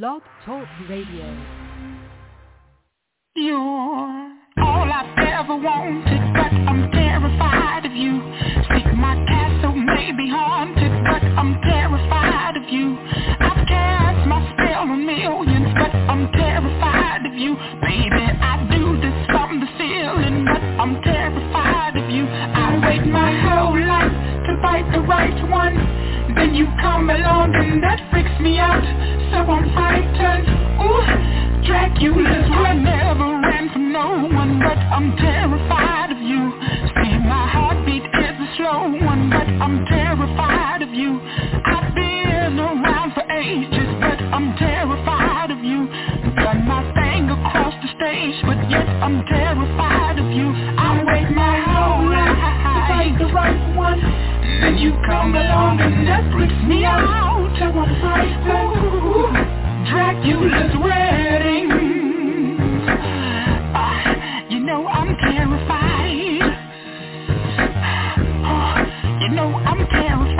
Blog Talk Radio. You're all I've ever wanted, but I'm terrified of you. Think my castle may be haunted, but I'm terrified of you. I've cast my spell on millions, but I'm terrified of you. Baby, I do this from the ceiling, but I'm terrified of you. I wait my whole life to fight the right one. Then you come along and that freaks me out. So I'm frightened. Ooh. Dracula's were never ran from no one, but I'm terrified of you. See, my heartbeat is a slow one, but I'm terrified of you. I've been around for ages, but I'm terrified of you. Done my thing across the stage, but yet I'm terrified of you. I wait my whole life to find the right one. Then you come along and that freaks me out. So I'm frightened. Dracula's wedding. Uh, you know I'm terrified. Oh, you know I'm terrified.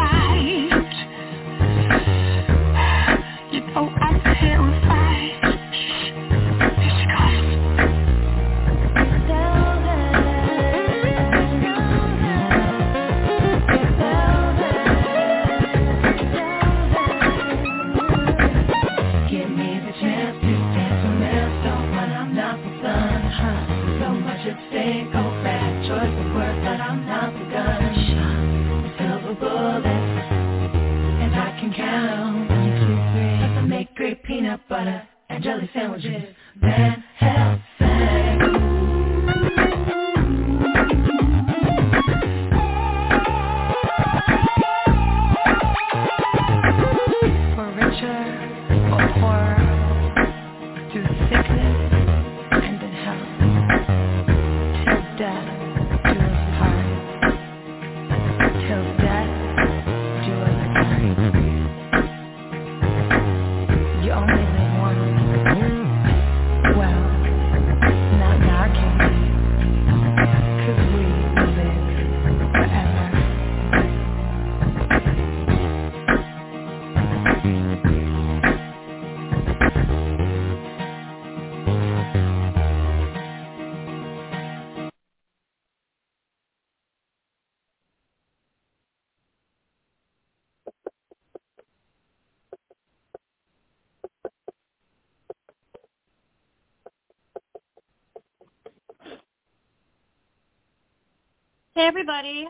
Hey everybody.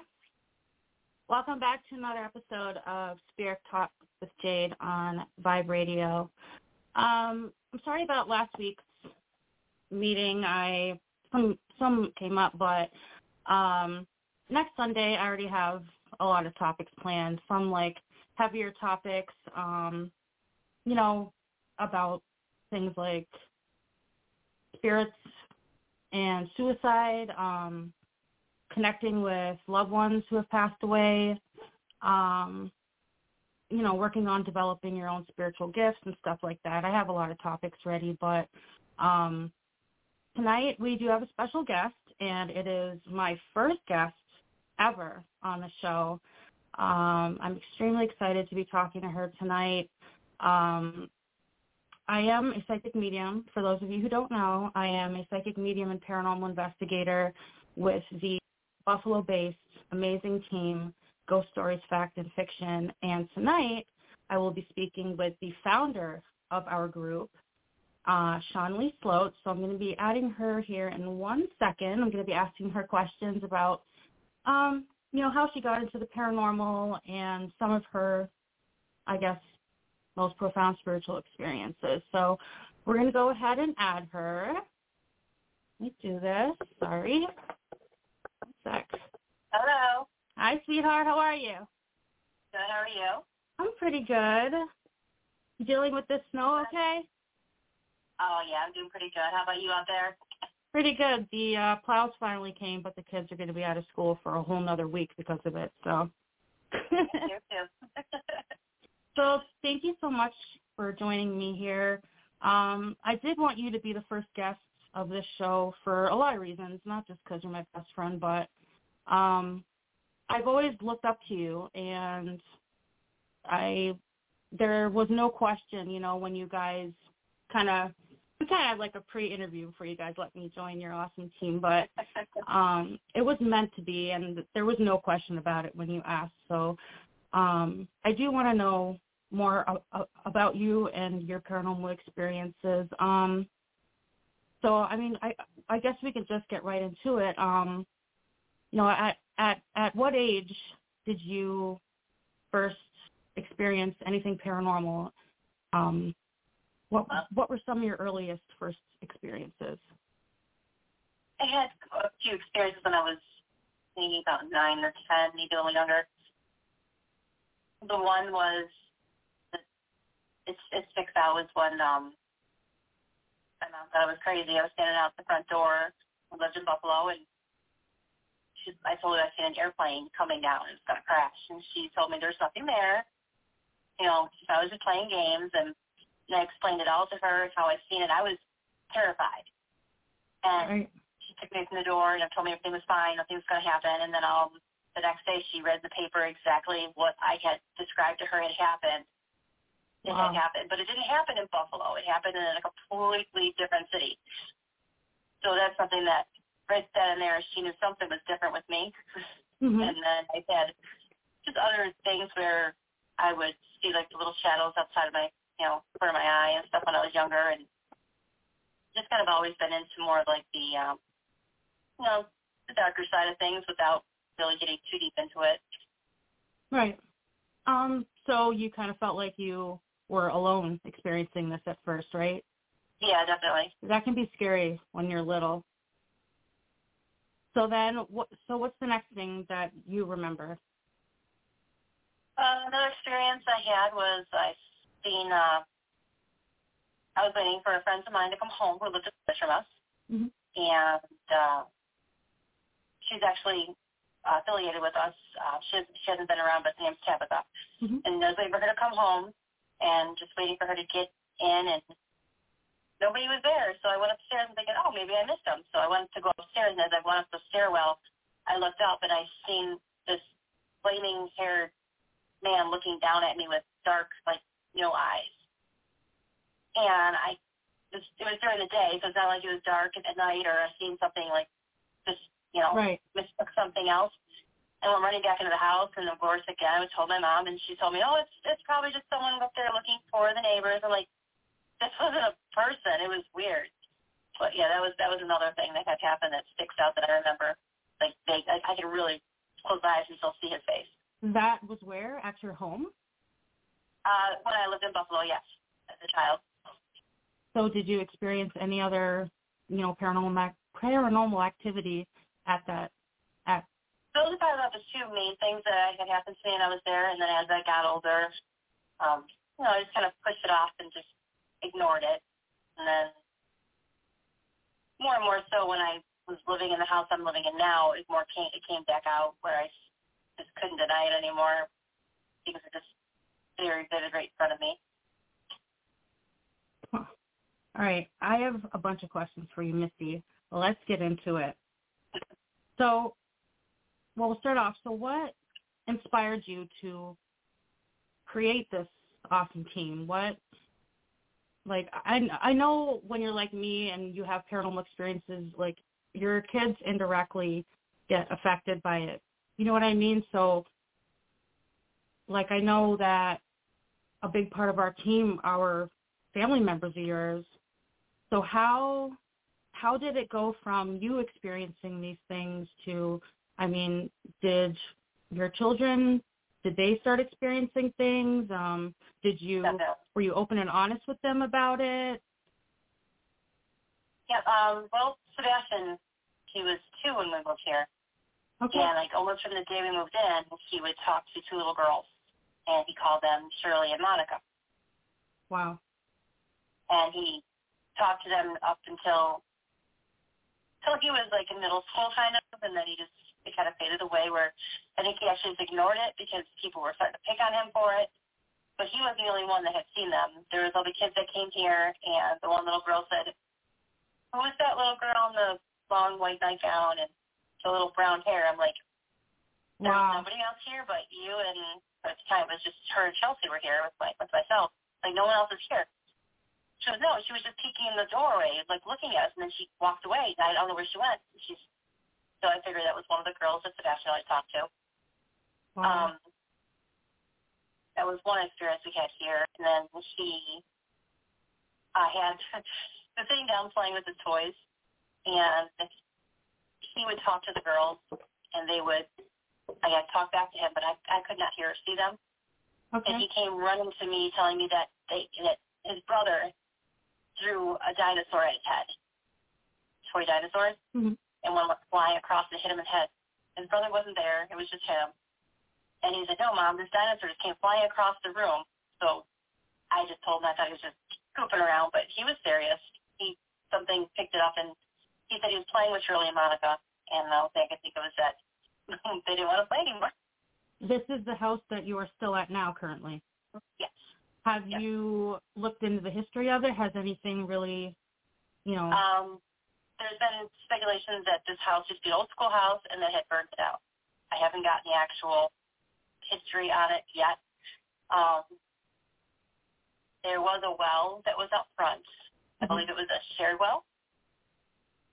Welcome back to another episode of Spirit Talk with Jade on Vibe Radio. Um, I'm sorry about last week's meeting. I some some came up, but um, next Sunday I already have a lot of topics planned. Some like heavier topics, um, you know, about things like spirits and suicide. Um, connecting with loved ones who have passed away, um, you know, working on developing your own spiritual gifts and stuff like that. I have a lot of topics ready, but um, tonight we do have a special guest, and it is my first guest ever on the show. Um, I'm extremely excited to be talking to her tonight. Um, I am a psychic medium. For those of you who don't know, I am a psychic medium and paranormal investigator with the Buffalo-based amazing team, Ghost Stories, Fact and Fiction. And tonight, I will be speaking with the founder of our group, uh, Shawnlee Sloat. So I'm going to be adding her here in one second. I'm going to be asking her questions about, um, you know, how she got into the paranormal and some of her, I guess, most profound spiritual experiences. So we're going to go ahead and add her. Let me do this. Sorry. Hi, sweetheart. How are you? Good. How are you? I'm pretty good. You dealing with this snow okay? Oh yeah, I'm doing pretty good. How about you out there? Pretty good. The uh, plows finally came, but the kids are going to be out of school for a whole nother week because of it. So, so thank you so much for joining me here. Um, I did want you to be the first guest of this show for a lot of reasons, not just because you're my best friend, but um, I've always looked up to you, and I there was no question, you know, when you guys kind of we kind of had like a pre-interview before you guys let me join your awesome team, but um, it was meant to be, and there was no question about it when you asked. So um, I do want to know more a- about you and your paranormal experiences. Um, so I mean, I I guess we could just get right into it. Um, you know, at at at what age did you first experience anything paranormal? Um, what what were some of your earliest first experiences? I had a few experiences when I was maybe about nine or ten, maybe a little younger. The one was it, it sticks out was when um my mom thought I was crazy. I was standing out the front door. I lived in Buffalo, and she, I told her I seen an airplane coming down. It was going to crash, and she told me there's nothing there. You know, I was just playing games, and, and I explained it all to her how I seen it. I was terrified, and Right. she took me from the door and told me everything was fine, nothing was going to happen. And then um, the next day, she read in the paper exactly what I had described to her had happened. It Wow. had happened, but it didn't happen in Buffalo. It happened in a completely different city. So that's something that right then and there, she knew something was different with me. Mhm. And then I had just other things where I would see like the little shadows outside of my, you know, corner of my eye and stuff when I was younger, and just kind of always been into more of like the, um, you know, the darker side of things without really getting too deep into it. Right. Um. So you kind of felt like you were alone experiencing this at first, right? Yeah, definitely. That can be scary when you're little. So then, what? So what's the next thing that you remember? Uh, another experience I had was I seen. Uh, I was waiting for a friend of mine to come home who lived across from us, Mhm. and uh, she's actually uh, affiliated with us. Uh, she, she hasn't been around, but her name's Tabitha. Mhm. And I was waiting for her to come home, and just waiting for her to get in, and nobody was there. So I went upstairs and thinking, oh, maybe I missed them. So I went to go upstairs, and as I went up the stairwell, I looked up and I seen this flaming haired man looking down at me with dark, like, you know, eyes. And I, it was, it was during the day, so it's not like it was dark at night or I seen something like just, you know, Right. mistook something else. And went running back into the house, and of course, again, I told my mom, and she told me, oh, it's it's probably just someone up there looking for the neighbors. I'm like, this wasn't a person. It was weird. But yeah, that was that was another thing that had happened that sticks out that I remember. Like, they, I, I could really close my eyes and still see his face. That was where at your home. Uh, when I lived in Buffalo, yes, as a child. So did you experience any other, you know, paranormal paranormal activity at that? At Those are probably about the two main things that had happened to me, and I was there. And then as I got older, um, you know, I just kind of pushed it off and just ignored it. And then more and more so when I was living in the house I'm living in now, it more came it came back out where I just couldn't deny it anymore. Things are just very vivid right in front of me. all right, I have a bunch of questions for you, Misty. Let's get into it. So, well, we'll start off. So, what inspired you to create this awesome team? What, like, I I know when you're like me and you have paranormal experiences, like your kids indirectly get affected by it. You know what I mean? So, like, I know that a big part of our team, our family members of yours. So how how did it go from you experiencing these things to I mean, did your children did they start experiencing things? Um, did you were you open and honest with them about it? Yeah, um, well, Sebastian, he was two when we moved here. Okay. And like almost from the day we moved in, he would talk to two little girls. And he called them Shirley and Monica. Wow. and he talked to them up until until he was like in middle school kind of, and then he just it kind of faded away. Where I think he actually just ignored it because people were starting to pick on him for it. But he wasn't the only one that had seen them. There was all the kids that came here, and the one little girl said, "Who was that little girl in the long white nightgown and the little brown hair?" I'm like, There was Wow. nobody else here but you and at the time it was just her and Chelsea were here with my with myself. Like no one else is here. She goes, no, she was just peeking in the doorway, like looking at us, and then she walked away. And I don't know where she went. She's so I figured that was one of the girls that Sebastian always talked to. Wow. Um, that was one experience we had here, and then he, I had was sitting down playing with his toys, and he would talk to the girls, and they would, I had talk back to him, but I I could not hear or see them, and he came running to me, telling me that they that his brother threw a dinosaur at his head, toy dinosaurs, Mhm. And one went flying across and hit him in the head. His brother wasn't there; it was just him. And he said, "No, mom, this dinosaur just came flying across the room." So I just told him I thought he was just goofing around, but he was serious. He something picked it up, and he said he was playing with Shirley and Monica, and the only thing I could think of was that they didn't want to play anymore. This is the house that you are still at now currently. Yes. Have Yeah. you looked into the history of it? Has anything really, you know, Um, there's been speculations that this house used to be an old school house and that had burned it out. I haven't gotten the actual history on it yet. Um, there was a well that was up front. I Mhm. believe it was a shared well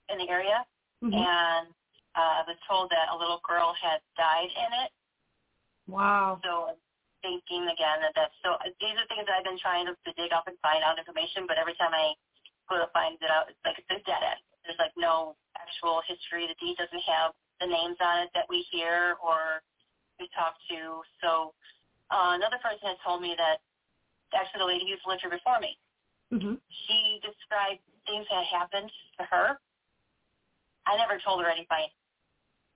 in the area, mhm. and uh, I was told that a little girl had died in it. wow. So thinking again that that's so. These are things that I've been trying to, to dig up and find out information, but every time I go to find it out, it's like it's a dead end. There's like no actual history. The deed doesn't have the names on it that we hear or we talk to. So uh, another person has told me that actually the lady who's lived here before me, Mhm. she described things that happened to her. I never told her anything,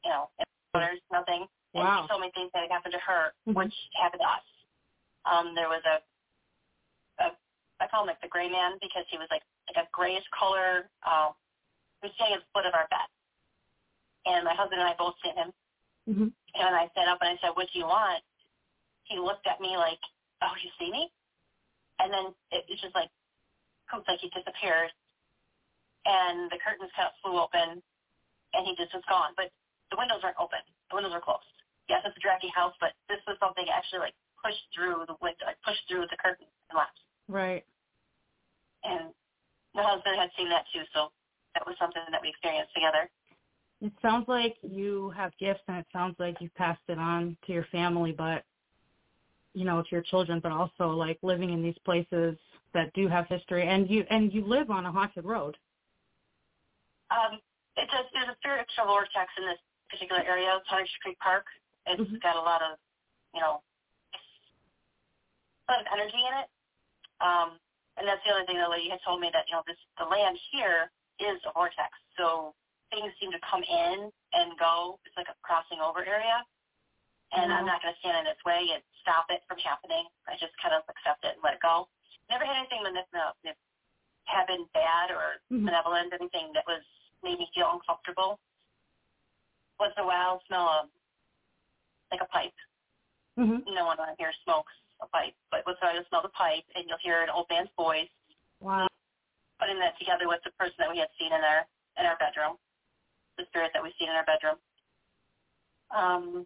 you know, there's nothing. And Wow. she told me things that had happened to her, Mhm. which happened to us. Um, there was a, a, I call him like the gray man because he was like like a grayish color. Um, staying at the foot of our bed, and my husband and I both seen him. Mhm. And I sat up and I said, "What do you want?" He looked at me like, "Oh, you see me?" And then it was just like, poof, like he disappeared, and the curtains kind of flew open, and he just was gone. But the windows weren't open; the windows were closed. Yes, it's a drafty house, but this was something actually like pushed through the window, like pushed through the curtain and left. Right. And my husband had seen that too, so that was something that we experienced together. It sounds like you have gifts, and it sounds like you've passed it on to your family, but you know, to your children, but also like living in these places that do have history, and you and you live on a haunted road. Um, it's a, there's a spiritual vortex in this particular area, Hunter Creek Park. It's Mhm. got a lot of, you know, a lot of energy in it. Um, and that's the other thing the lady had told me that, you know, this the land here is a vortex. So things seem to come in and go. It's like a crossing over area. And I'm Mhm. not going to stand in its way and stop it from happening. I just kind of accept it and let it go. Never had anything manip- have been bad or Mhm. benevolent, anything that was made me feel uncomfortable. Once in a while, smell a like a pipe. Mhm. No one around here smokes a pipe, but once in a while you'll smell the pipe and you'll hear an old man's voice Wow. Putting that together with the person that we had seen in our in our bedroom, the spirit that we seen in our bedroom. Um,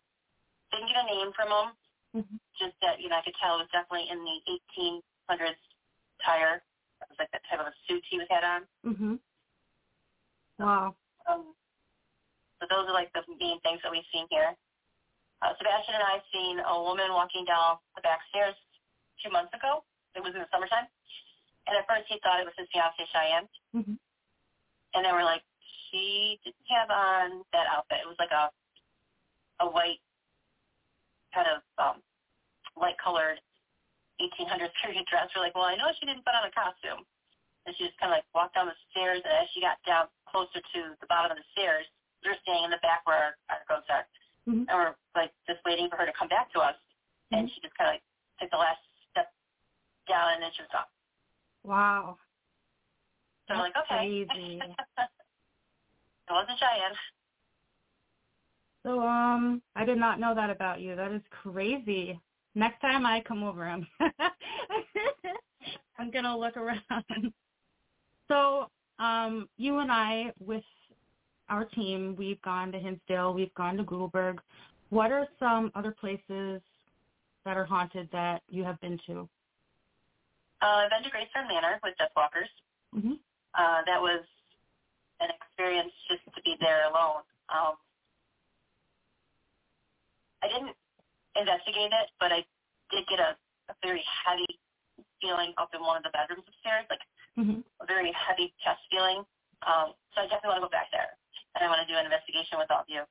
didn't get a name from him, Mhm. just that you know I could tell it was definitely in the 1800s tire. It was like that type of a suit he was had on. Mhm. Wow. Um, so those are like the main things that we've seen here. Uh, Sebastian and I seen a woman walking down the back stairs two months ago. It was in the summertime. And at first he thought it was his fiancee Cheyenne. Mhm. And then we're like, she didn't have on that outfit. It was like a a white kind of um light colored 1800s period dress. We're like, well, I know she didn't put on a costume. And she just kind of like walked down the stairs. And as she got down closer to the bottom of the stairs, we were staying in the back where our, our goats are. Mhm. And we're like just waiting for her to come back to us. And Mhm. she just kind of like took the last step down and then she was gone. Wow. So we're like, okay. crazy. it wasn't Cheyenne. So um, I did not know that about you. That is crazy. Next time I come over, I'm I'm gonna look around. So um, you and I, with our team, we've gone to Hinsdale, we've gone to Goodleburg. What are some other places that are haunted that you have been to? Uh, I've been to Greystone Manor with Deathwalkers. Mm-hmm. Uh, that was an experience just to be there alone. Um, I didn't investigate it, but I did get a, a very heavy feeling up in one of the bedrooms upstairs, like Mm-hmm. a very heavy chest feeling. Um, so I definitely want to go back there, and I want to do an investigation with all of you.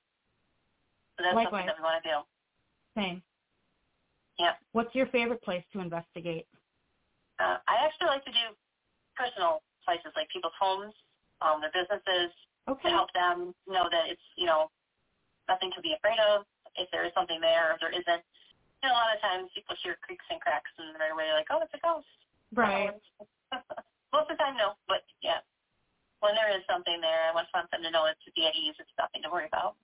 So that's something that we want to do. Same. Yeah. What's your favorite place to investigate? Uh, I actually like to do personal places, like people's homes, um, their businesses, Okay. to help them know that it's, you know, nothing to be afraid of. If there is something there, or if there isn't. You know, a lot of times people hear creaks and cracks and right away they're like, oh, it's a ghost. Right. Most of the time, no, but yeah. When there is something there, I want them to know it's to be at ease. It's nothing to worry about.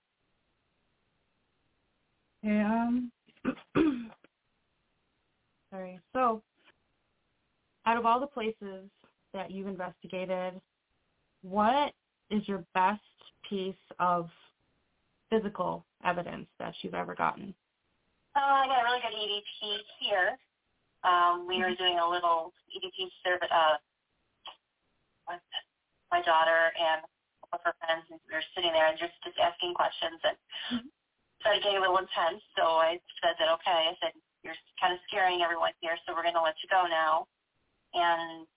Um, sorry. So, out of all the places that you've investigated, what is your best piece of physical evidence that you've ever gotten? Uh, I got a really good EVP here. Um, we were doing a little EVP survey. Uh, with my daughter and one of her friends, and we were sitting there and just just asking questions and Mhm. started getting a little intense. So I said that okay. I said you're kind of scaring everyone here, so we're going to let you go now. And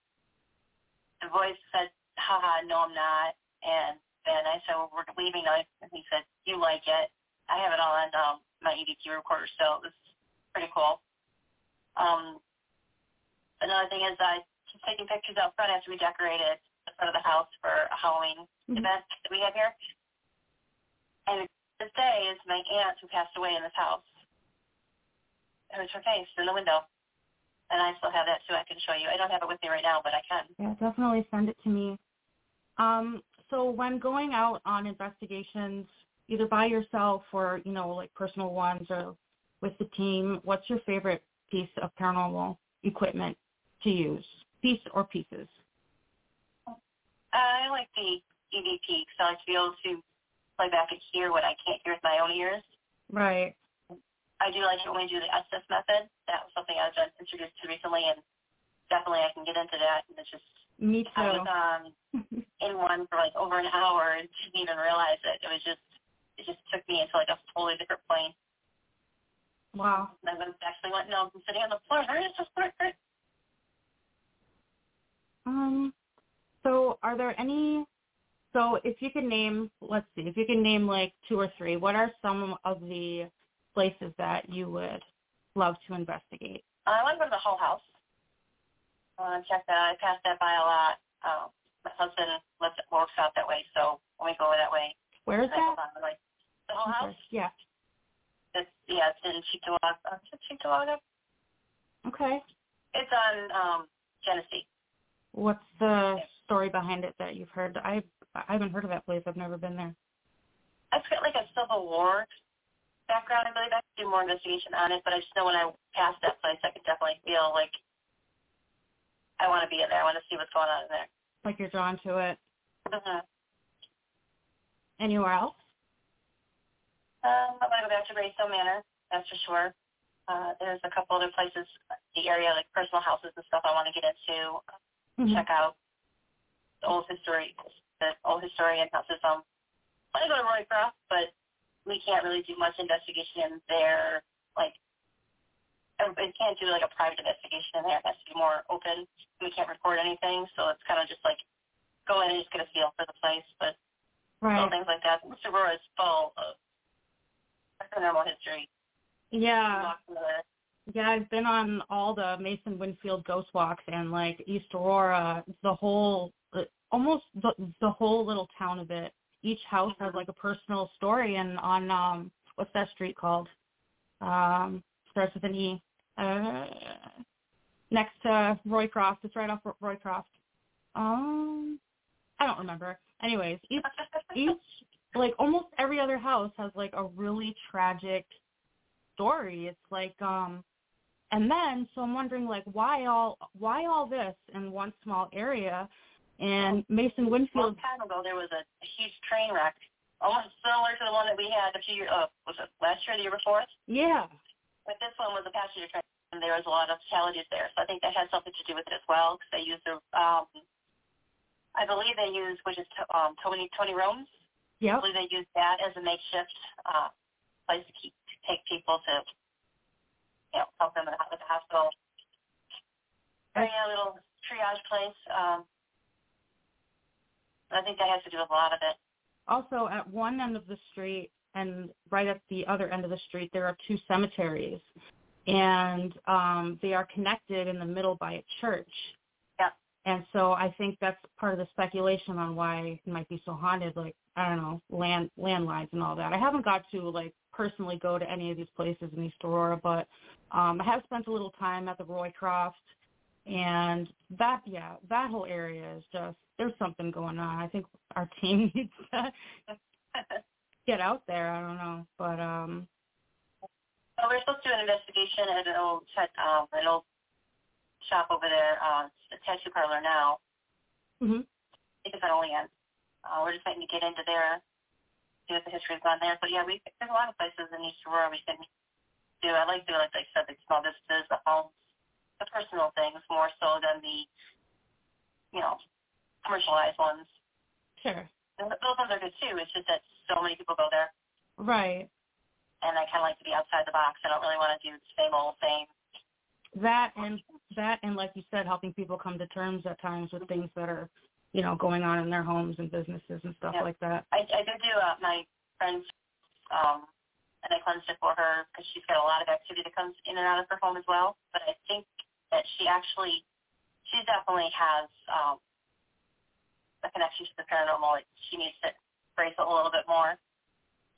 the voice said, "Haha, no, I'm not." And then I said, well, "We're leaving. And he said, "You like it?" I have it all on um, my EVP recorder, so it was pretty cool. Um, another thing is I keep taking pictures out front after we decorated the front of the house for a Halloween Mhm. event that we have here. And this day is my aunt who passed away in this house. It was her face in the window. And I still have that too. I can show you. I don't have it with me right now, but I can. Yeah, definitely send it to me. Um, so when going out on investigations, either by yourself or, you know, like personal ones or with the team, what's your favorite piece of paranormal equipment to use? Piece or pieces? I like the EVP because I like to be able to play back and hear what I can't hear with my own ears. Right. I do like it when we do the Estes method. That was something I was just introduced to recently, and definitely I can get into that. And it's just Me I was too. um, in one for like over an hour and didn't even realize it. It was just it just took me into like a totally different plane. wow. And I went, actually went, no, I'm sitting on the floor. Is this floor? Um, so are there any, so if you could name, let's see, if you could name like two or three, what are some of the places that you would love to investigate? Uh, I want to go to the Hull House. I want to check that. I pass that by a lot. Um, my husband lives works out that way, so when we go that way, Where is I that? by, like the Hull House. Yeah. It's yeah, it's in Cheektowaga. Uh, Cheektowaga? Okay. It's on um, Genesee. What's the story behind it that you've heard? I I haven't heard of that place. I've never been there. It's got like a Civil War background. I believe I could do more investigation on it, but I just know when I pass that place, I could definitely feel like I want to be in there. I want to see what's going on in there. Like you're drawn to it. Mm-hmm. Anywhere else? Um, I want to go back to Greystone Manor, that's for sure. Uh, there's a couple other places, the area like personal houses and stuff I want to get into, Mhm. check out the old history, the old historian houses. Um, I want to go to Roycroft, but we can't really do much investigation in there. Like, we can't do like a private investigation in there. It has to be more open. We can't record anything, so it's kind of just like go in and just get a feel for the place. But little Right. things like that. Mr. Aurora is full of paranormal history. Yeah. Walk through there. Yeah, I've been on all the Mason Winfield ghost walks and like East Aurora, the whole, almost the, the whole little town of it. Each house has like a personal story and on, um, what's that street called? Um, starts with an E. Uh, next to Roycroft. It's right off Ro- Roycroft. Um, I don't remember. Anyways, each, each, like almost every other house has like a really tragic story. It's like, um, and then so I'm wondering like why all why all this in one small area? And Mason A long time ago, there was a, a huge train wreck almost similar to the one that we had a few years, uh, was it last year, or the year before? Yeah. But this one was a passenger train, and there was a lot of fatalities there. So I think that has something to do with it as well, because they use the, um, I believe they use, which is um, Tony Tony Rome's. I believe they use that as a makeshift uh, place to keep to take people to, you know, help them the, with the hospital. Very a little triage place. Um, I think that has to do with a lot of it. Also, at one end of the street and right at the other end of the street, there are two cemeteries, and um, they are connected in the middle by a church. Yeah. And so I think that's part of the speculation on why it might be so haunted. Like I don't know, land landlines and all that. I haven't got to like personally go to any of these places in East Aurora, but um, I have spent a little time at the Roycroft, and that yeah, that whole area is just there's something going on. I think our team needs to get out there. I don't know, but um, Well, we're supposed to do an investigation at an old tat- um, an old shop over there, uh, a tattoo parlor now. mhm. I think it's on Olean. Uh, we're just waiting to get into there, see what the history's on there. But yeah, we there's a lot of places in East Aurora we can do. I like doing, like I said, the small businesses, the homes, the personal things more so than the, you know, commercialized ones. sure, And those ones are good too. It's just that so many people go there, right. and I kind of like to be outside the box. I don't really want to do the same old same. That and that and like you said, helping people come to terms at times with things that are, you know, going on in their homes and businesses and stuff Yeah. like that. I, I did do uh, my friend's, um, and I cleansed it for her because she's got a lot of activity that comes in and out of her home as well. But I think that she actually, she definitely has um, a connection to the paranormal. Like, She needs to brace it a little bit more.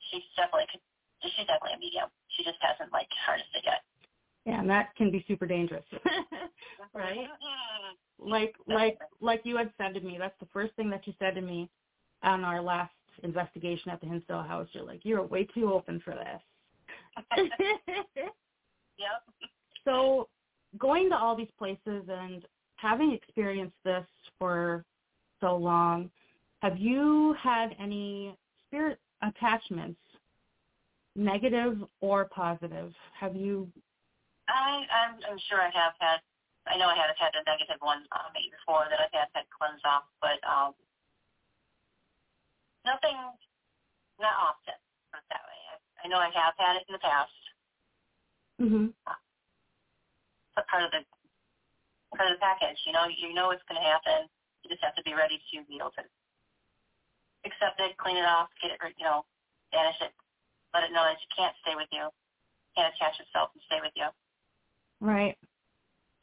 She's definitely, she's definitely a medium. She just hasn't like harnessed it yet. Yeah, and that can be super dangerous. right? Like like like you had said to me, that's the first thing that you said to me on our last investigation at the Hinsdale house. You're like, You're way too open for this. yep. so going to all these places and having experienced this for so long, have you had any spirit attachments, negative or positive? Have you I, I'm, I'm sure I have had, I know I have had a negative one maybe before that I've had had cleansed off, but um, nothing, not often, put it that way. I, I know I have had it in the past, mhm but part of the part of the package, you know, you know it's going to happen. You just have to be ready to be able to accept it, clean it off, get it, you know, banish it, let it know that it can't stay with you, can't attach itself and stay with you. Right.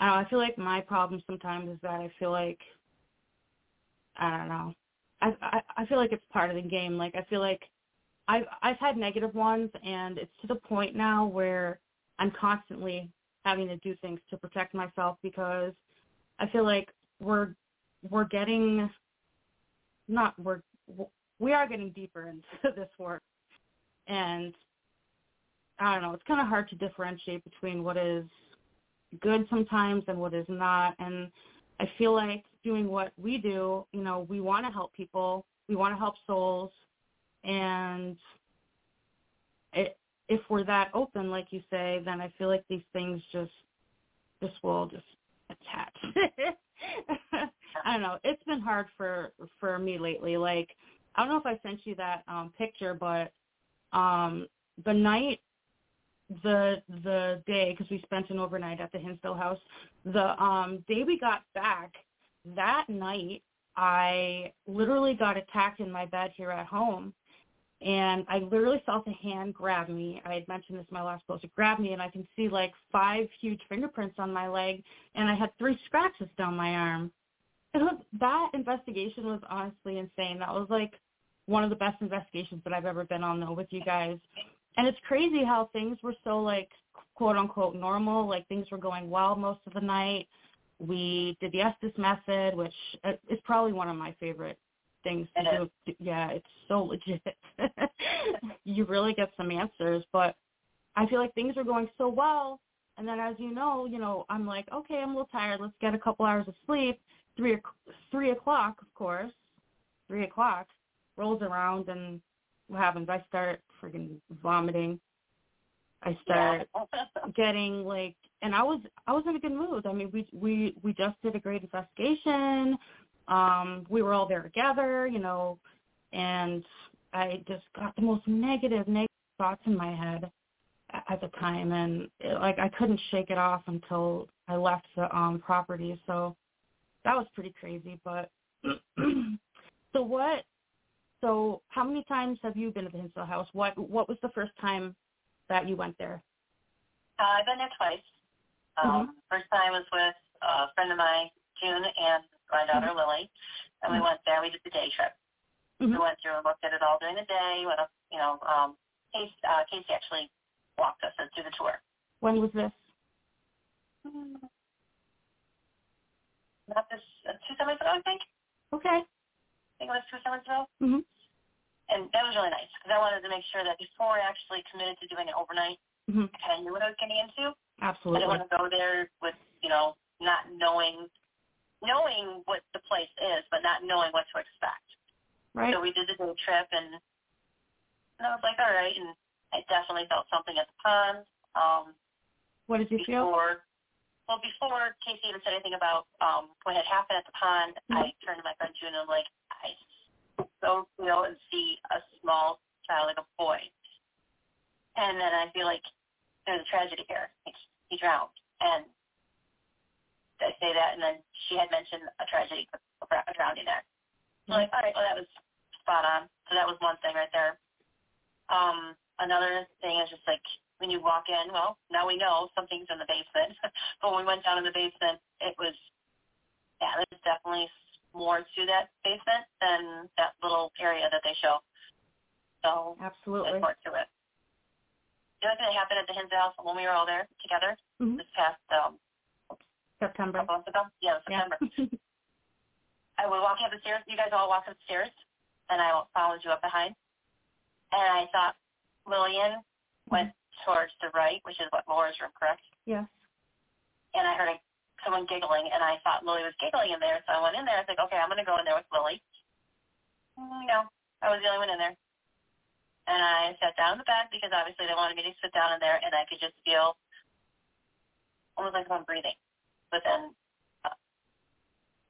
I don't know, I feel like my problem sometimes is that I feel like I don't know. I, I I feel like it's part of the game. Like I feel like I've I've had negative ones and it's to the point now where I'm constantly having to do things to protect myself because I feel like we're we're getting not we're we are getting deeper into this work and I don't know, it's kind of hard to differentiate between what is good sometimes and what is not. And I feel like doing what we do, you know, we want to help people, we want to help souls, and it, if we're that open, like you say, then I feel like these things just, this will just attach. I don't know. It's been hard for for me lately. Like I don't know if I sent you that um picture, but um the night the the day because we spent an overnight at the Hinsdale house. The um day we got back that night, I literally got attacked in my bed here at home, and I literally felt a hand grab me. I had mentioned this in my last post. It grabbed me, and I can see like five huge fingerprints on my leg, and I had three scratches down my arm. It was that investigation was honestly insane. That was like one of the best investigations that I've ever been on though with you guys and it's crazy how things were so like quote unquote normal like things were going well most of the night we did the estes method which uh, is probably one of my favorite things to do yeah it's so legit you really get some answers but i feel like things are going so well and then as you know you know i'm like okay i'm a little tired let's get a couple hours of sleep three o- three o'clock of course three o'clock rolls around and what happens? I start freaking vomiting. I start Yeah. getting like and I was I was in a good mood. I mean we we we just did a great investigation. Um we were all there together, you know, and I just got the most negative negative thoughts in my head at the time and it, like I couldn't shake it off until I left the um property. So that was pretty crazy, but so what so how many times have you been to the Hinsdale house? What what was the first time that you went there? Uh, I've been there twice. Um, First time was with a friend of mine, June, and my daughter Lily, and we Mhm. went there. We did the day trip. We Mhm. went through and looked at it all during the day. Went up, you know, um, Casey, uh, Casey actually walked us through the tour. When was this? Not this uh, two summers ago, I think. Okay. I think it was two summers ago. Mhm. And that was really nice because I wanted to make sure that before I actually committed to doing it overnight, Mhm. I kind of knew what I was getting into. Absolutely. I didn't want to go there with, you know, not knowing, knowing what the place is, but not knowing what to expect. Right. So we did the day trip, and, and I was like, all right, and I definitely felt something at the pond. Um, What did you feel? well, before Casey even said anything about um, what had happened at the pond, Mhm. I turned to my friend June and I'm like, I so feel and see a small child, like a boy. And then I feel like there's a tragedy here. Like, he drowned. And I say that, and then she had mentioned a tragedy, a drowning there. So like, all right, well, that was spot on. So that was one thing right there. Um, another thing is just like when you walk in, well, now we know something's in the basement. but when we went down in the basement, it was, yeah, there's definitely more to that basement than that little area that they show. So Absolutely. there's more to it. The other thing that happened at the Hins house when we were all there together Mhm. this past um, September. couple months ago, yeah, Yeah. September. I was walking up the stairs. You guys all walked up the stairs, and I followed you up behind. And I thought Lillian went towards the right, which is what Laura's room, correct? yes. And I heard a, someone giggling, and I thought Lily was giggling in there, so I went in there. I was like, okay, I'm going to go in there with Lily. Mm, No, I was the only one in there. And I sat down in the bed because obviously they wanted me to sit down in there, and I could just feel almost like I'm breathing. But then uh,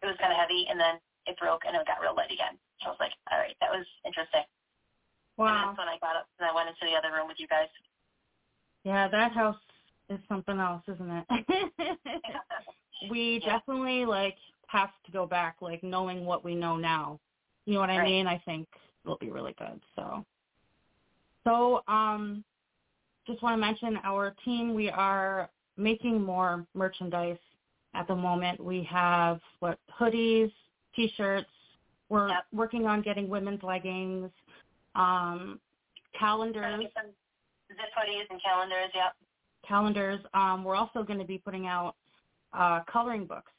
it was kind of heavy, and then it broke, and it got real light again. So I was like, all right, that was interesting. And Wow. that's when I got up and I went into the other room with you guys. Yeah, that house is something else, isn't it? we Yeah. definitely like have to go back, like knowing what we know now. You know what I Right. mean? I think it'll be really good. So, so um, just want to mention our team. We are making more merchandise at the moment. We have what hoodies, t-shirts. We're Yep. working on getting women's leggings, um, calendars zip hoodies and calendars, yep. calendars. Um, we're also going to be putting out uh, coloring books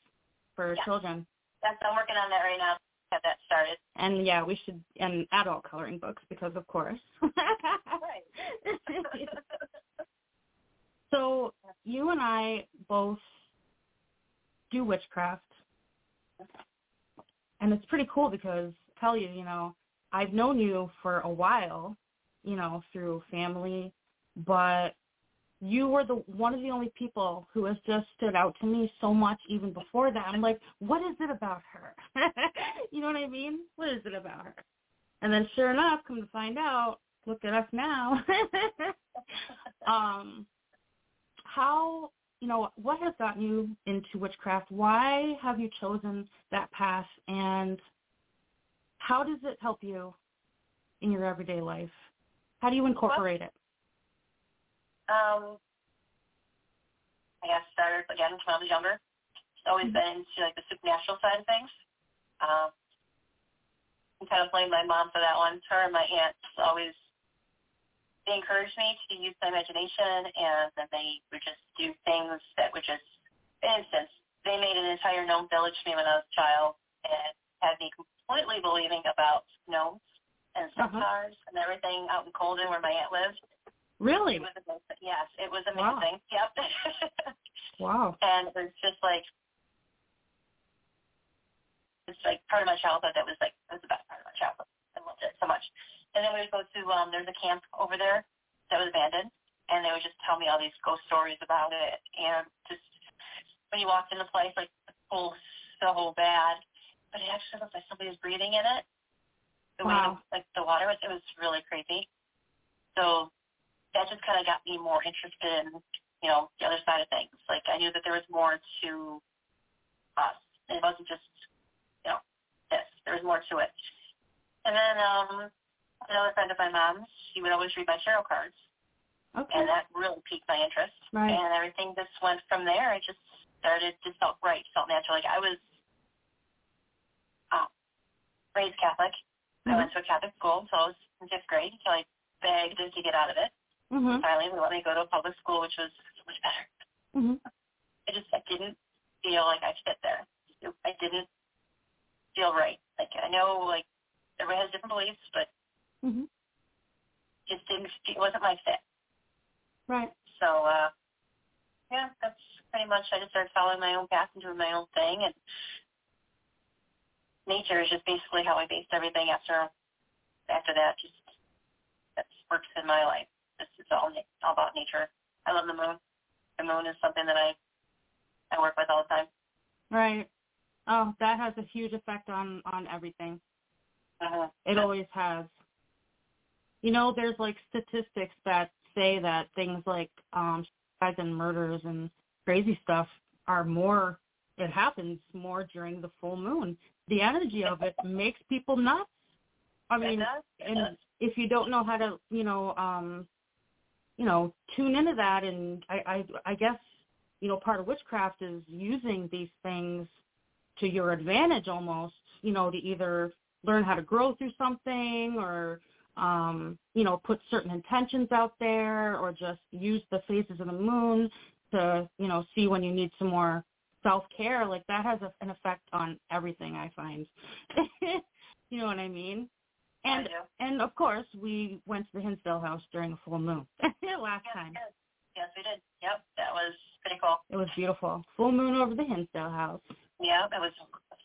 for Yeah. children. That's, I'm working on that right now. Have that started. And yeah, we should and adult coloring books because of course. Right. so you and I both do witchcraft. And it's pretty cool because I tell you, you know, I've known you for a while, you know, through family, but you were the one of the only people who has just stood out to me so much even before that. I'm like, what is it about her? you know what I mean? What is it about her? And then sure enough, come to find out, look at us now. um how you know, what has gotten you into witchcraft? Why have you chosen that path and how does it help you in your everyday life? How do you incorporate it? um, I guess started again when I was younger. It's always been into like the supernatural side of things. Um, I kind of blame my mom for that one. Her and my aunts always they encouraged me to use my imagination, and then they would just do things that would just, for instance, they made an entire gnome village for me when I was a child, and had me completely believing about gnomes and Uh-huh. and everything out in Colden where my aunt lived. Really? It was amazing. Yes, it was Wow. Yep. Wow. and it was just like it's like part of my childhood that was like it was the best part of my childhood. I loved it so much. And then we would go to um there's a camp over there that was abandoned and they would just tell me all these ghost stories about it and just when you walked in the place like the pool so bad. But it actually looked like somebody was breathing in it. The way Wow. the, like the water was it was really creepy. So that just kinda got me more interested in, you know, the other side of things. Like I knew that there was more to us. It wasn't just, you know, this. There was more to it. And then um another friend of my mom's, she would always read my tarot cards Okay. and that really piqued my interest. Right. And everything just went from there. I just started just felt right, felt natural. Like I was um, raised Catholic. I Mhm. went to a Catholic school, so I was in fifth grade until I begged to get out of it. Mhm. Finally, they let me go to a public school, which was so much better. Mhm. I just I didn't feel like I fit there. I didn't feel right. Like I know like everybody has different beliefs, but Mhm. just didn't. It wasn't my fit. Right. So uh yeah, that's pretty much I just started following my own path and doing my own thing and nature is just basically how I based everything after after that. Just that works in my life. This is all all about nature. I love the moon. The moon is something that I I work with all the time. Right. Oh, that has a huge effect on on everything. Uh-huh. It always has. You know, there's like statistics that say that things like um suicides and murders and crazy stuff are more it happens more during the full moon. The energy of it makes people nuts. I mean, it does. It and does. if you don't know how to, you know, um, you know, tune into that, and I, I, I guess, you know, part of witchcraft is using these things to your advantage almost, you know, to either learn how to grow through something or, um, you know, put certain intentions out there or just use the phases of the moon to, you know, see when you need some more self-care. Like that has a, an effect on everything I find. you know what I mean? And do. and of course, we went to the Hinsdale house during a full moon last Yes, time. yes. Yes, we did. Yep, that was pretty cool. It was beautiful. Full moon over the Hinsdale house. Yeah, it was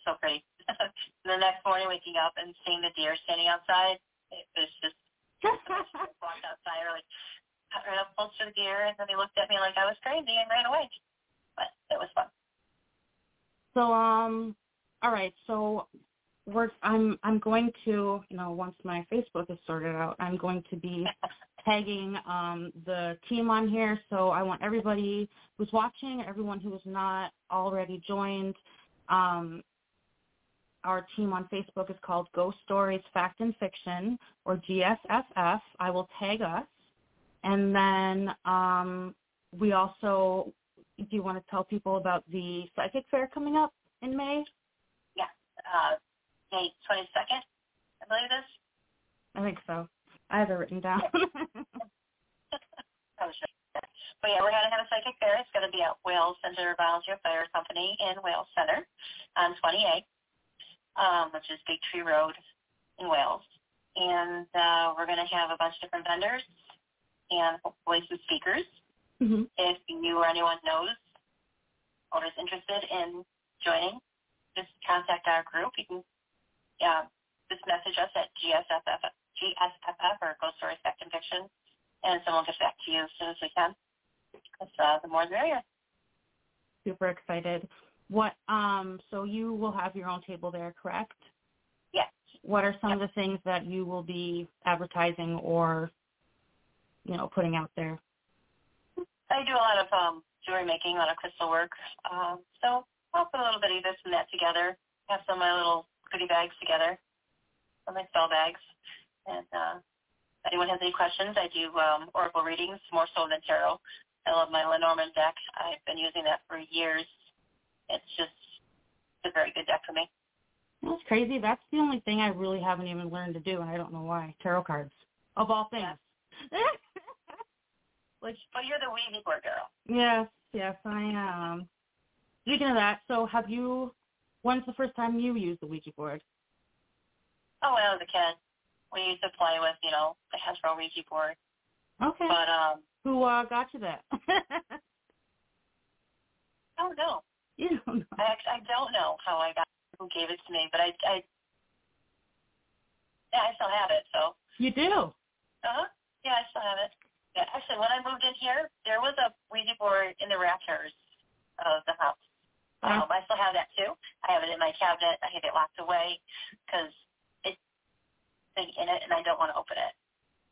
so pretty. the next morning, waking up and seeing the deer standing outside, it was just walked outside, deer, and then they looked at me like I was crazy and ran away. But it was fun. so um, all right. So we're I'm I'm going to you know once my Facebook is sorted out, I'm going to be tagging um the team on here. So I want everybody who's watching, everyone who is not already joined. Um, our team on Facebook is called Ghost Stories Fact and Fiction or GSFF. I will tag us. And then um, we also, do you want to tell people about the psychic fair coming up in May? Uh, May 22nd, I believe it is. I think so. I have it written down. Sure. But yeah, we're going to have a psychic fair. It's going to be at Wales Center Volunteer Fire Company in Wales Center on 28, um, which is Big Tree Road in Wales. And uh, we're going to have a bunch of different vendors and hopefully some speakers. hmm If you or anyone knows or is interested in joining, just contact our group. You can uh, just message us at GSFF, GSFF or Ghost Stories Fact and Fiction, and someone will get back to you as soon as we can. 'Cause, uh, the more the merrier. Super excited. What? Um. So you will have your own table there, correct? Yes. What are some of the things that you will be advertising or, you know, putting out there? I do a lot of um, jewelry making, a lot of crystal work. Um, so I'll put a little bit of this and that together. I Have some of my little goodie bags together, some of my spell bags. And uh, if anyone has any questions, I do um, oracle readings more so than tarot. I love my Lenormand deck. I've been using that for years. It's just a very good deck for me. That's crazy. That's the only thing I really haven't even learned to do, and I don't know why. Tarot cards, of all things. Which, Well, you're the Ouija board girl. yes, yes, I am. Speaking of that, so have you? When's the first time you used the Ouija board? Oh, when I was a kid, we used to play with, you know, the Hasbro Ouija board. Okay. But um, Who uh, got you that? I don't know. You don't know. I actually, I don't know how I got who gave it to me, but I, I, yeah, I still have it. So You do. Uh-huh. Yeah, I still have it. Yeah, actually, when I moved in here, there was a Ouija board in the rafters of the house. Yeah. Um, I still have that too. I have it in my cabinet. I have it locked away because it's thing in it, and I don't want to open it.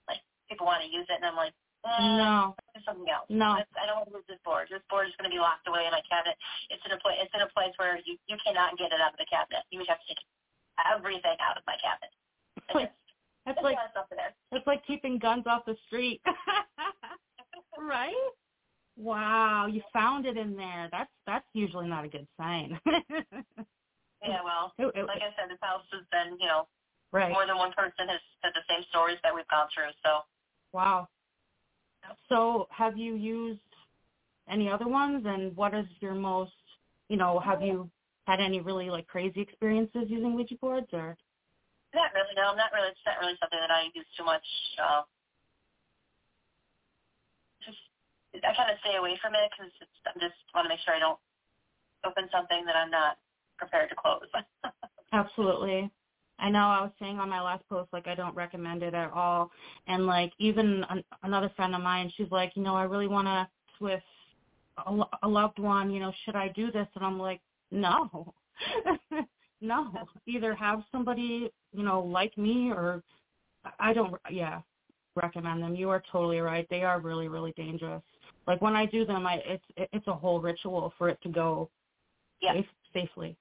Like people want to use it, and I'm like, No. Um, do something else. No. It's- I don't want to lose this board. This board is going to be locked away in my cabinet. It's in a place. It's in a place where you you cannot get it out of the cabinet. You would have to take everything out of my cabinet. It's like it's like a lot of stuff in there. it's like keeping guns off the street. right? Wow, you found it in there. That's that's usually not a good sign. Yeah, well, It- it- like I said, this house has been, you know, right. more than one person has said the same stories that we've gone through. So Wow. So have you used any other ones and what is your most, you know, have you had any really like crazy experiences using Ouija boards or? not really. No, I'm not really. It's not really something that I use too much. Uh, just I kind of stay away from it because I just want to make sure I don't open something that I'm not prepared to close. Absolutely. I know I was saying on my last post, like, I don't recommend it at all. And, like, even an, another friend of mine, she's like, you know, I really want to with a, a loved one, you know, should I do this? And I'm like, no. no. Either have somebody, you know, like me or I don't, yeah, recommend them. You are totally right. They are really, really dangerous. Like, when I do them, I it's it's a whole ritual for it to go yeah, safe, safely.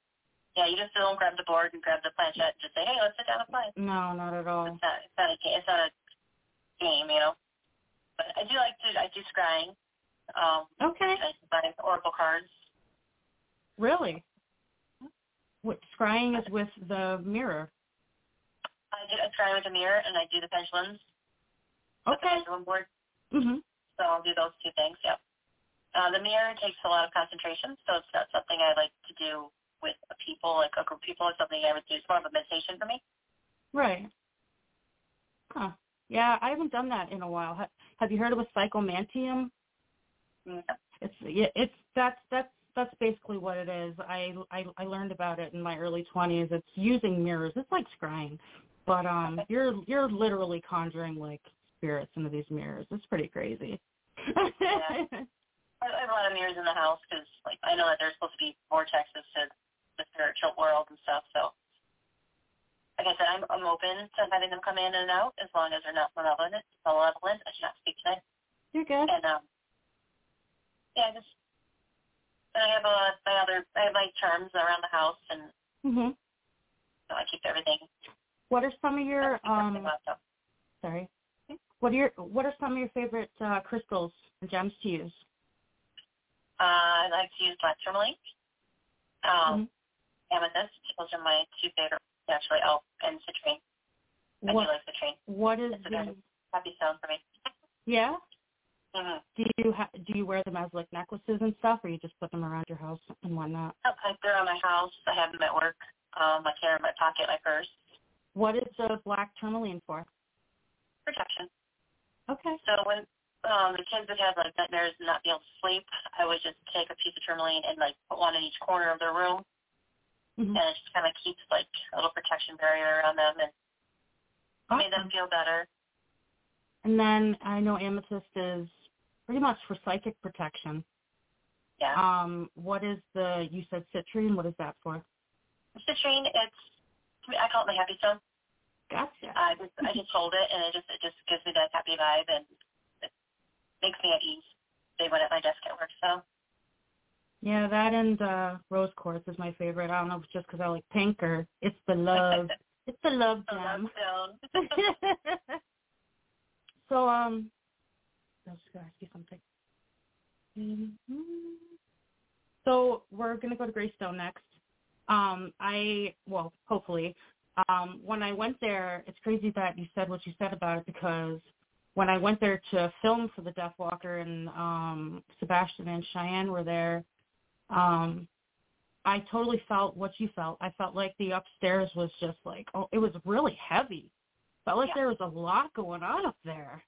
Yeah. You just don't grab the board and grab the planchette and just say, hey, let's sit down and play. No, not at all. It's not. It's not a game. It's not a game, you know. But I do like to. I do scrying. Um, Okay. I buy oracle cards. Really? What scrying is with the mirror. I do I scry with a mirror and I do the pendulums. with the Okay. pendulum board. Mhm. So I'll do those two things. Yep. Uh, the mirror takes a lot of concentration, so it's not something I like to do with people, like a group of people. It's something I would do. It's more of a meditation for me. Right. Huh. Yeah, I haven't done that in a while. Ha- Have you heard of a psychomanteum? Mm. It's yeah, it's that's that's that's basically what it is. I I I learned about it in my early 20s. It's using mirrors. It's like scrying. But um Okay. you're you're literally conjuring like spirits into these mirrors. It's pretty crazy. I I have a lot of mirrors in the house because, like, I know that there's supposed to be vortexes to the spiritual world and stuff. So, like I said, I'm I'm open to having them come in and out as long as they're not malevolent. Malevolent. I should not speak tonight. you're good. And um, yeah, just and I have uh, my other I have my charms around the house, and Mhm. so I keep everything. What are some of your um uh, sorry. What are your what are some of your favorite uh, crystals and gems to use? I like to use tourmaline, um, Mhm. Amethyst. Those are my two favorite, actually. Oh, and citrine. I What do like citrine. what is It's a the good happy sound for me. yeah? Mm-hmm. Do you ha- do you wear them as like necklaces and stuff, or you just put them around your house and whatnot? Oh, I they're on my house. I have them at work. Um, I carry them in my pocket, my purse. What is the black tourmaline for? Protection. Okay. So when um, the kids would have like nightmares and not be able to sleep, I would just take a piece of tourmaline and like put one in each corner of their room, Mhm. and it just kind of keeps like a little protection barrier around them and made them feel better. And then I know amethyst is pretty much for psychic protection. Yeah. Um, what is the you said citrine? What is that for? Citrine, it's I call it my happy stone. Gotcha. I just I just hold it and it just it just gives me that happy vibe and it makes me at ease. Day when at my desk at work. So Yeah, that and uh rose quartz is my favorite. I don't know if it's just because I like pink or it's the love. it's the love gem. that's stone. so um, I was just gonna ask you something. Mhm. So we're gonna go to Greystone next. Um, I well, hopefully. Um, when I went there, it's crazy that you said what you said about it because when I went there to film for the Death Walker and um, Sebastian and Cheyenne were there, um, I totally felt what you felt. I felt like the upstairs was just like, oh, it was really heavy. Felt like Yeah. there was a lot going on up there.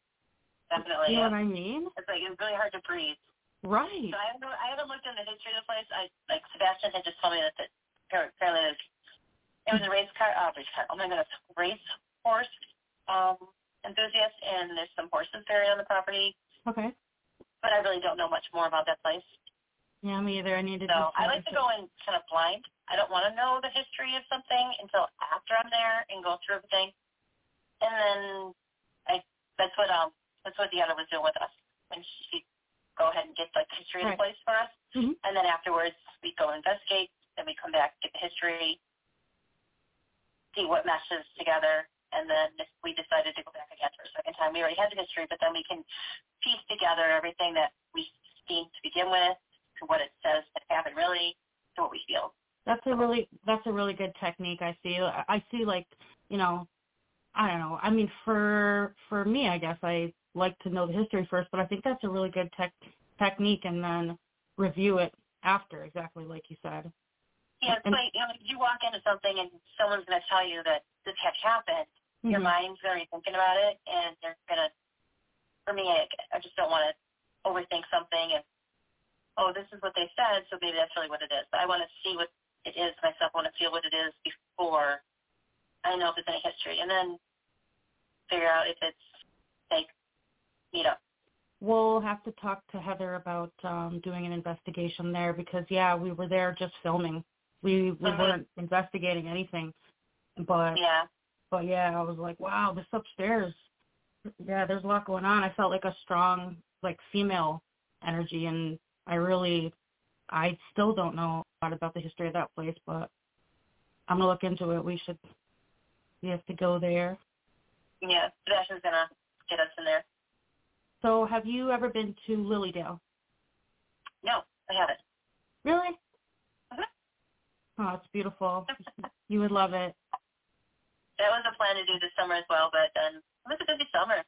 Definitely. You know yeah. what I mean? It's like it's really hard to breathe. Right. So I haven't I haven't looked into the history of the place. I like Sebastian had just told me that that apparently it was a race car uh race car oh my goodness race horse um enthusiast, and there's some horses buried on the property, Okay. but I really don't know much more about that place. Yeah, me either. I need to. So I like to go in kind of blind. I don't want to know the history of something until after I'm there and go through everything. And then I that's what um that's what Deanna was doing with us when she go ahead and get like the history of the place for us. Mhm. And then afterwards we go investigate, then we come back, get the history, see what meshes together, and then if we decided to go back again for a second time, we already had the history, but then we can piece together everything that we seen to begin with, to what it says that happened really, to what we feel. That's a really that's a really good technique. I see. I see like you know, I don't know. I mean, for for me, I guess I like to know the history first, but I think that's a really good tech technique, and then review it after, exactly like you said. Yeah, it's And- like, you know, you walk into something and someone's going to tell you that this had happened. Your Mhm. mind's already thinking about it, and you're going to, for me, I, I just don't want to overthink something and, oh, this is what they said, so maybe that's really what it is. But I want to see what it is myself. I want to feel what it is before I know if there's any history, and then figure out if it's fake meetup. We'll have to talk to Heather about um, doing an investigation there because yeah, we were there just filming. We we Mhm. weren't investigating anything, but Yeah. but yeah, I was like, wow, this upstairs. Yeah, there's a lot going on. I felt like a strong like female energy, and I really, I still don't know a lot about the history of that place, but I'm gonna look into it. We should, we have to go there. Yeah. Sebastian's going to get us in there. So, have you ever been to Lily Dale? No, I haven't. Really? Mhm. Oh, it's beautiful. you would love it. That was a plan to do this summer as well, but then it was a busy summer.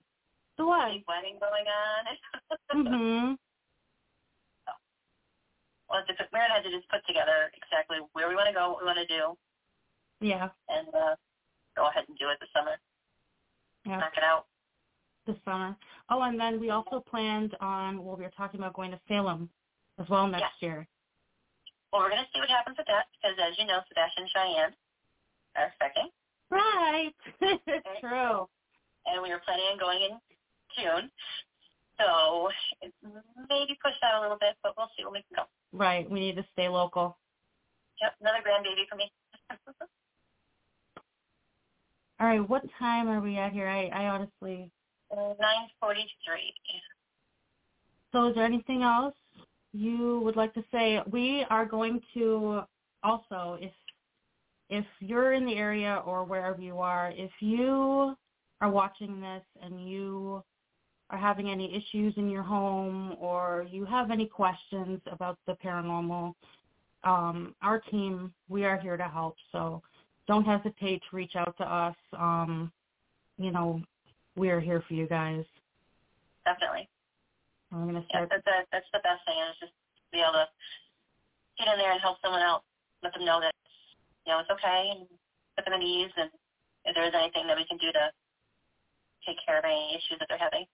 So what? Big wedding going on. Mhm. Well, the Mary had to just put together exactly where we want to go, what we want to do, Yeah. and uh, go ahead and do it this summer. Yeah. Knock it out. This summer. Oh, and then we also planned on. Well, we were talking about going to Salem as well next year. Well, we're going to see what happens with that because, as you know, Sebastian and Cheyenne are expecting, Right. It's true. and we were planning on going in June. So maybe push that a little bit, but we'll see when we can go. Right. We need to stay local. Yep, another grandbaby for me. All right. What time are we at here? I, I honestly. 9:43. So, is there anything else you would like to say? We are going to also, if if you're in the area or wherever you are, if you are watching this and you are having any issues in your home or you have any questions about the paranormal, um, our team, we are here to help. So don't hesitate to reach out to us. Um, you know, we are here for you guys. Definitely. I'm gonna Yeah, that's the, that's the best thing is just to be able to get in there and help someone out, let them know that you know it's okay, and put them at ease, and if there's anything that we can do to take care of any issues that they're having.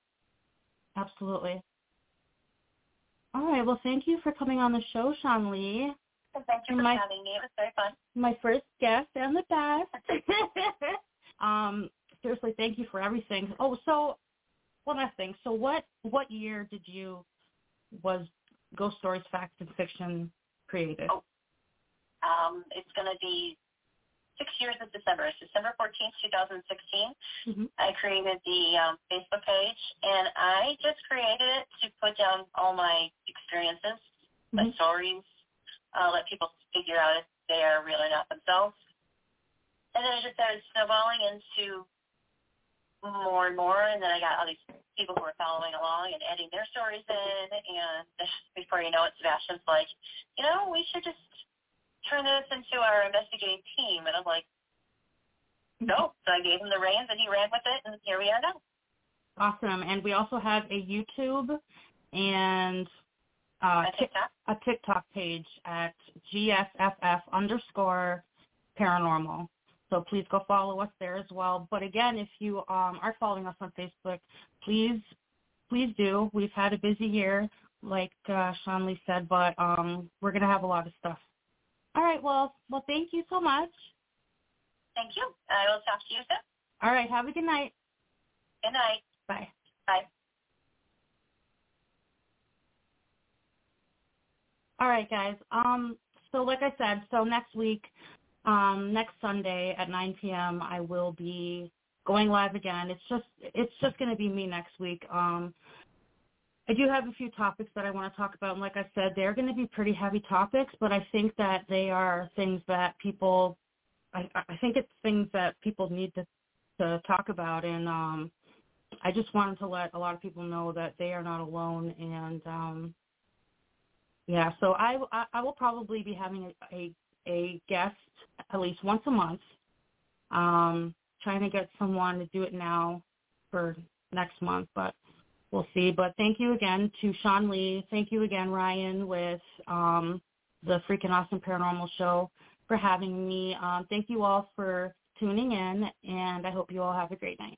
Absolutely. All right. Well, thank you for coming on the show, Shawnlee. Thank you for My- having me. It was very fun. My first guest and the best. um, seriously, thank you for everything. Oh, so one last thing. So, what what year did you was Ghost Stories Facts and Fiction created? Oh. Um, it's going to be six years of December. It's December 14th, 2016. Mhm. I created the um, Facebook page, and I just created it to put down all my experiences, my Mhm. stories, uh, let people figure out if they are real or not themselves. And then I just started snowballing into more and more, and then I got all these people who were following along and adding their stories in, and before you know it, Sebastian's like, you know, we should just turn this into our investigative team. And I'm like, no. So I gave him the reins, and he ran with it, and here we are now. Awesome. And we also have a YouTube and uh, I Tik- think a TikTok page at GSFF underscore paranormal. So please go follow us there as well. But again, if you um, are following us on Facebook, please, please do. We've had a busy year, like uh, Shawnlee said, but um, we're going to have a lot of stuff. All right. Well, well, thank you so much. Thank you. I will talk to you soon. All right. Have a good night. Good night. Bye. Bye. All right, guys. Um, so like I said, so next week, um, next Sunday at 9 p.m., I will be going live again. It's just it's just going to be me next week. Um, I do have a few topics that I want to talk about, and like I said, they're going to be pretty heavy topics, but I think that they are things that people, I, I think it's things that people need to to talk about, and um, I just wanted to let a lot of people know that they are not alone, and um, yeah, so I, I, I will probably be having a, a, a guest at least once a month. Um, trying to get someone to do it now for next month, but we'll see. But thank you again to Shawnlee. Thank you again, Ryan, with um, the Freaking Awesome Paranormal Show for having me. Um, thank you all for tuning in, and I hope you all have a great night.